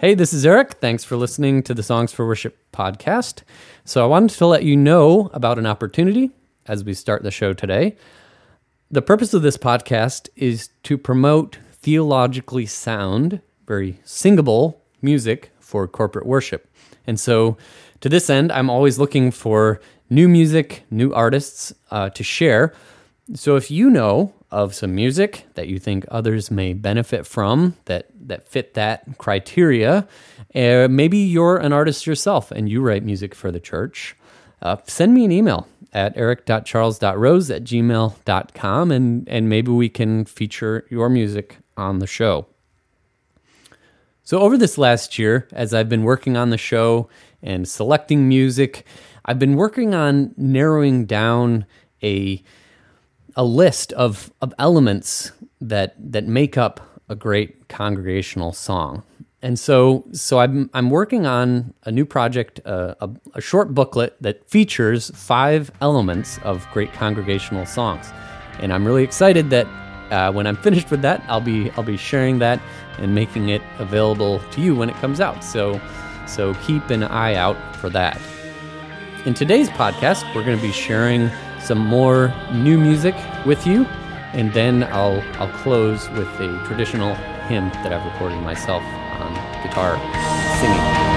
Hey, this is Eric. Thanks for listening to the Songs for Worship podcast. So, I wanted to let you know about an opportunity as we start the show today. The purpose of this podcast is to promote theologically sound, very singable music for corporate worship. And so, to this end, I'm always looking for new music, new artists uh, to share. So, if you know of some music that you think others may benefit from that that fit that criteria, uh, maybe you're an artist yourself and you write music for the church. Uh, send me an email at eric.charles.rose at gmail.com and, and maybe we can feature your music on the show. So, over this last year, as I've been working on the show and selecting music, I've been working on narrowing down a a list of, of elements that that make up a great congregational song. And so so I'm I'm working on a new project, uh, a, a short booklet that features five elements of great congregational songs. And I'm really excited that uh, when I'm finished with that, I'll be I'll be sharing that and making it available to you when it comes out. So so keep an eye out for that. In today's podcast, we're going to be sharing some more new music with you, and then I'll I'll close with a traditional hymn that I've recorded myself on guitar singing.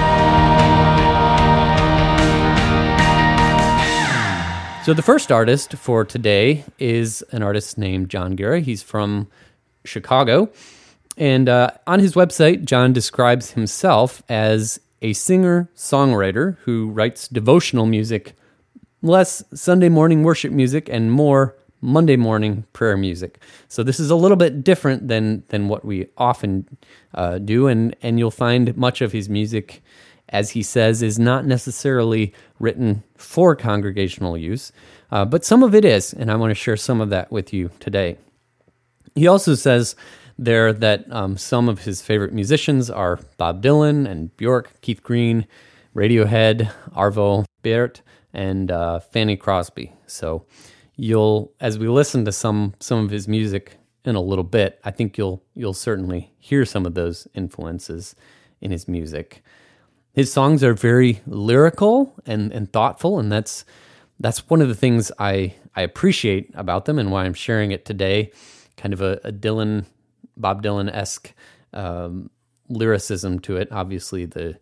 So the first artist for today is an artist named John Guerra. He's from Chicago, and uh, on his website, John describes himself as a singer songwriter who writes devotional music less Sunday morning worship music and more Monday morning prayer music. So this is a little bit different than than what we often uh, do, and and you'll find much of his music, as he says, is not necessarily written for congregational use, uh, but some of it is, and I want to share some of that with you today. He also says there that um, some of his favorite musicians are Bob Dylan and Bjork, Keith Green, Radiohead, Arvo Pärt, and uh, Fanny Crosby. So you'll, as we listen to some some of his music in a little bit, I think you'll you'll certainly hear some of those influences in his music. His songs are very lyrical and, and thoughtful, and that's that's one of the things I, I appreciate about them and why I'm sharing it today. Kind of a, a Dylan, Bob Dylan esque um, lyricism to it. Obviously, the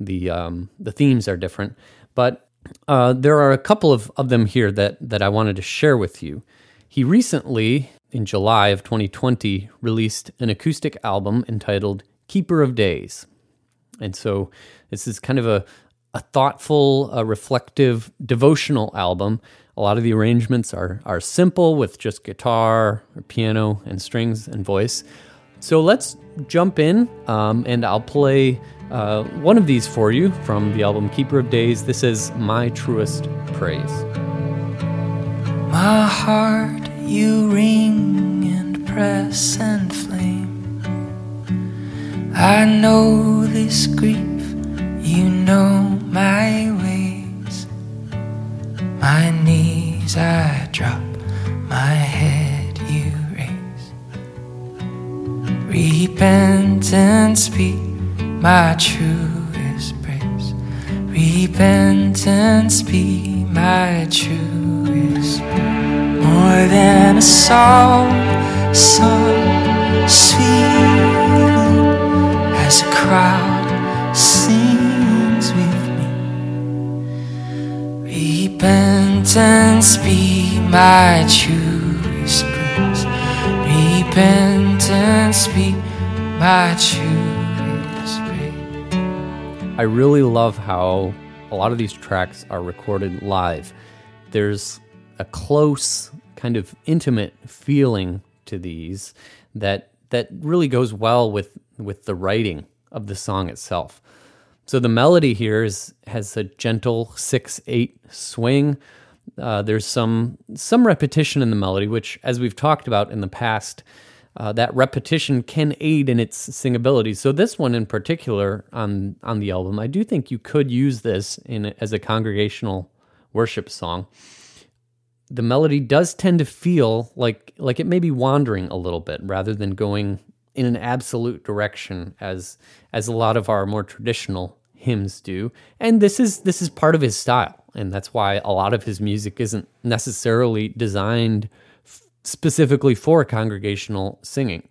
the um, the themes are different, but uh, there are a couple of, of them here that, that I wanted to share with you. He recently, in July of 2020, released an acoustic album entitled Keeper of Days. And so this is kind of a, a thoughtful, a reflective, devotional album. A lot of the arrangements are, are simple with just guitar or piano and strings and voice. So let's jump in um, and I'll play uh, one of these for you from the album Keeper of Days. This is My Truest Praise. My heart, you ring and press and flame. I know this grief, you know my ways. My knees I drop, my head you raise. Repentance be my truest praise. Repentance be my truest praise. More than a song sung sweetly as a crowd sings with me. Repentance be my truest praise. Repentance be my truest I really love how a lot of these tracks are recorded live. There's a close, kind of intimate feeling to these that that really goes well with with the writing of the song itself. So the melody here is has a gentle six eight swing. Uh, there's some some repetition in the melody, which, as we've talked about in the past, uh, that repetition can aid in its singability. So this one in particular on on the album, I do think you could use this in as a congregational worship song. The melody does tend to feel like like it may be wandering a little bit rather than going in an absolute direction as as a lot of our more traditional hymns do. And this is this is part of his style, and that's why a lot of his music isn't necessarily designed specifically for congregational singing.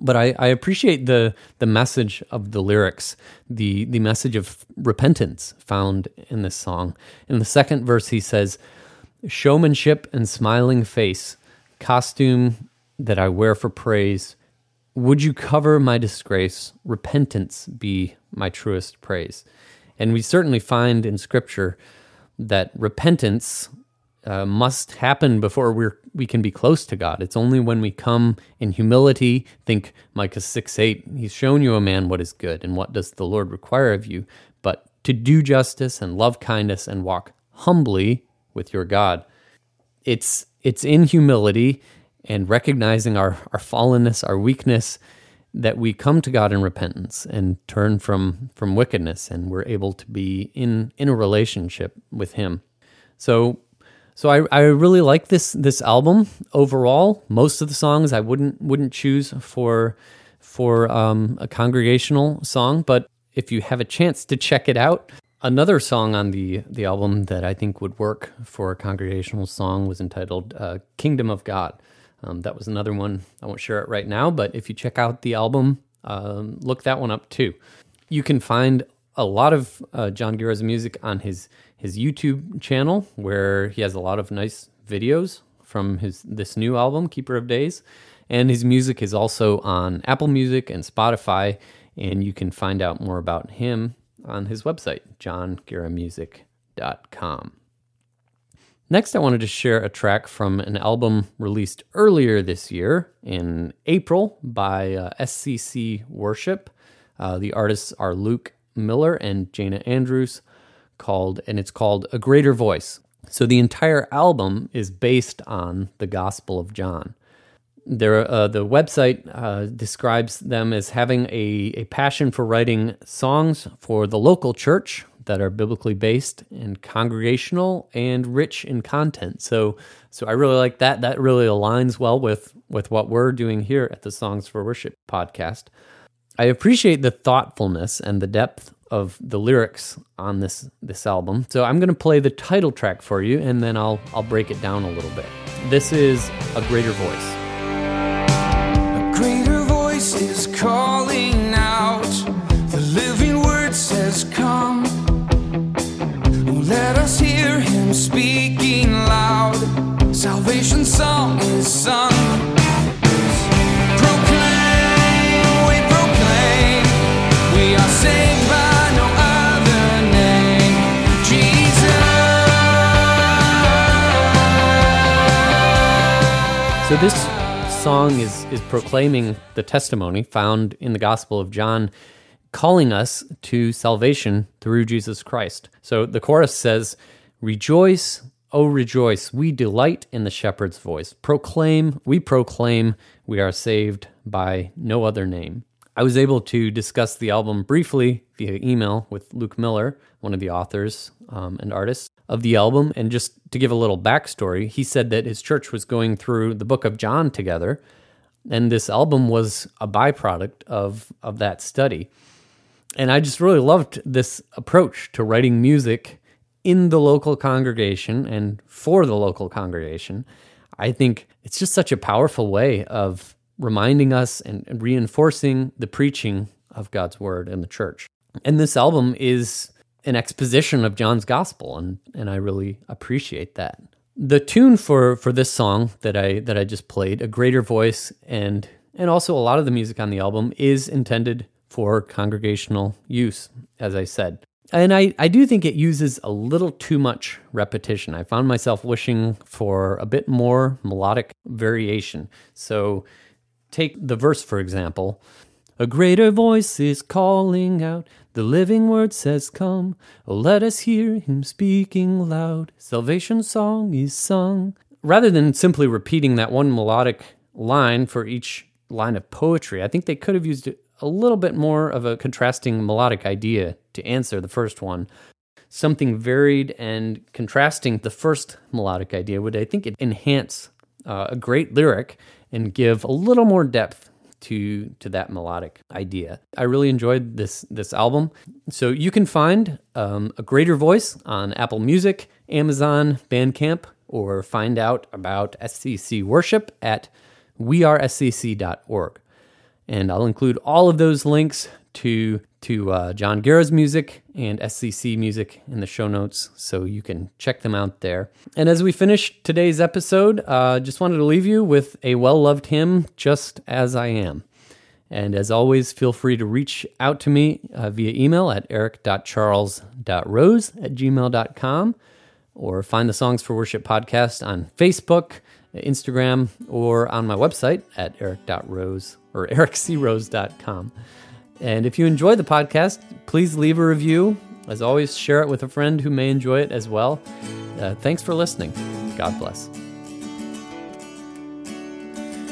But I, I appreciate the the message of the lyrics, the the message of repentance found in this song. In the second verse, he says, "Showmanship and smiling face, costume that I wear for praise." Would you cover my disgrace? Repentance be my truest praise. And we certainly find in Scripture that repentance uh, must happen before we're we can be close to God. It's only when we come in humility. Think Micah six eight. He's shown you a man what is good, and what does the Lord require of you, but to do justice and love kindness and walk humbly with your God. It's it's in humility and recognizing our, our fallenness, our weakness, that we come to God in repentance and turn from from wickedness, and we're able to be in in a relationship with Him. So, so I, I really like this this album overall. Most of the songs I wouldn't wouldn't choose for for um, a congregational song, but if you have a chance to check it out, Another song on the the album that I think would work for a congregational song was entitled uh, "Kingdom of God." Um, that was another one. I won't share it right now, but if you check out the album, um, look that one up too. You can find a lot of uh, John Guerra's music on his his YouTube channel, where he has a lot of nice videos from his this new album, Keeper of Days, and his music is also on Apple Music and Spotify. And you can find out more about him on his website, johnguerramusic.com. Next, I wanted to share a track from an album released earlier this year in April by uh, SCC Worship. Uh, the artists are Luke Miller and Jana Andrews, called and it's called A Greater Voice. So the entire album is based on the Gospel of John. There, uh, the website uh, describes them as having a, a passion for writing songs for the local church, that are biblically based and congregational and rich in content. So so I really like that. That really aligns well with with what we're doing here at the Songs for Worship podcast. I appreciate the thoughtfulness and the depth of the lyrics on this this album. So I'm going to play the title track for you and then I'll I'll break it down a little bit. This is A Greater Voice. A greater voice is calling out. The living word says, Come. Let us hear him speaking loud. Salvation song is sung. So this song is is proclaiming the testimony found in the Gospel of John calling us to salvation through Jesus Christ. So the chorus says, Rejoice, O rejoice, we delight in the shepherd's voice. Proclaim, we proclaim, we are saved by no other name. I was able to discuss the album briefly via email with Luke Miller, one of the authors um, and artists of the album. And just to give a little backstory, he said that his church was going through the book of John together, and this album was a byproduct of, of that study. And I just really loved this approach to writing music in the local congregation and for the local congregation. I think it's just such a powerful way of reminding us and, reinforcing the preaching of God's word in the church. And this album is an exposition of John's gospel, and, and I really appreciate that. The tune for, for this song that I that I just played, a greater voice, and and also a lot of the music on the album is intended for congregational use, as I said. And I, I do think it uses a little too much repetition. I found myself wishing for a bit more melodic variation. So take the verse, for example. A greater voice is calling out, the living word says, Come, let us hear him speaking loud. Salvation song is sung. Rather than simply repeating that one melodic line for each line of poetry, I think they could have used a little bit more of a contrasting melodic idea to answer the first one. Something varied and contrasting the first melodic idea would, I think, enhance uh, a great lyric and give a little more depth to to that melodic idea. I really enjoyed this this album. So you can find um, a greater voice on Apple Music, Amazon, Bandcamp, or find out about SCC worship at wearescc.org. And I'll include all of those links to to uh, John Guerra's music and SCC music in the show notes, so you can check them out there. And as we finish today's episode, uh, just wanted to leave you with a well loved hymn, Just As I Am. And as always, feel free to reach out to me uh, via email at eric.charles.rose at gmail.com or find the Songs for Worship podcast on Facebook, Instagram, or on my website at eric.rose or ericcrose.com. And if you enjoy the podcast, please leave a review. As always, share it with a friend who may enjoy it as well. Uh, thanks for listening. God bless.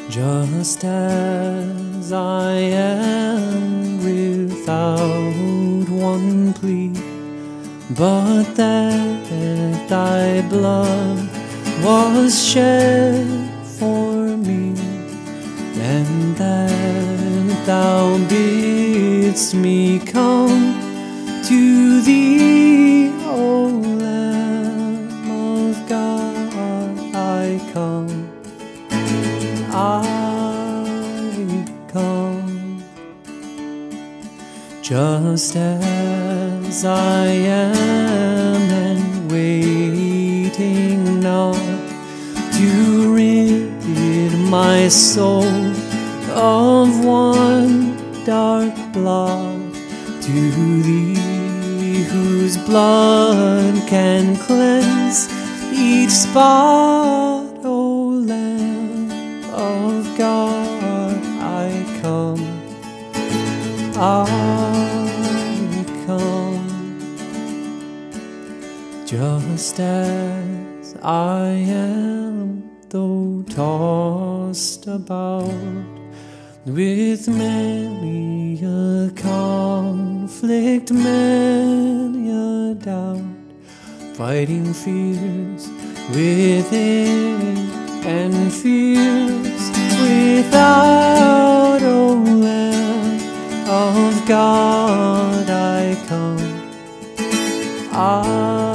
Just as I am without one plea, but that thy blood was shed for me, and that thou bidst me come to thee, O Lamb of God, I come. I come just as I am and waiting now to rid my soul of one dark blot to thee whose blood can cleanse each spot, O Lamb of God, I come, I come, just as I am, though tossed about with many a conflict, many a doubt, fighting fears within and fears without, O oh, Lamb of God, I come. I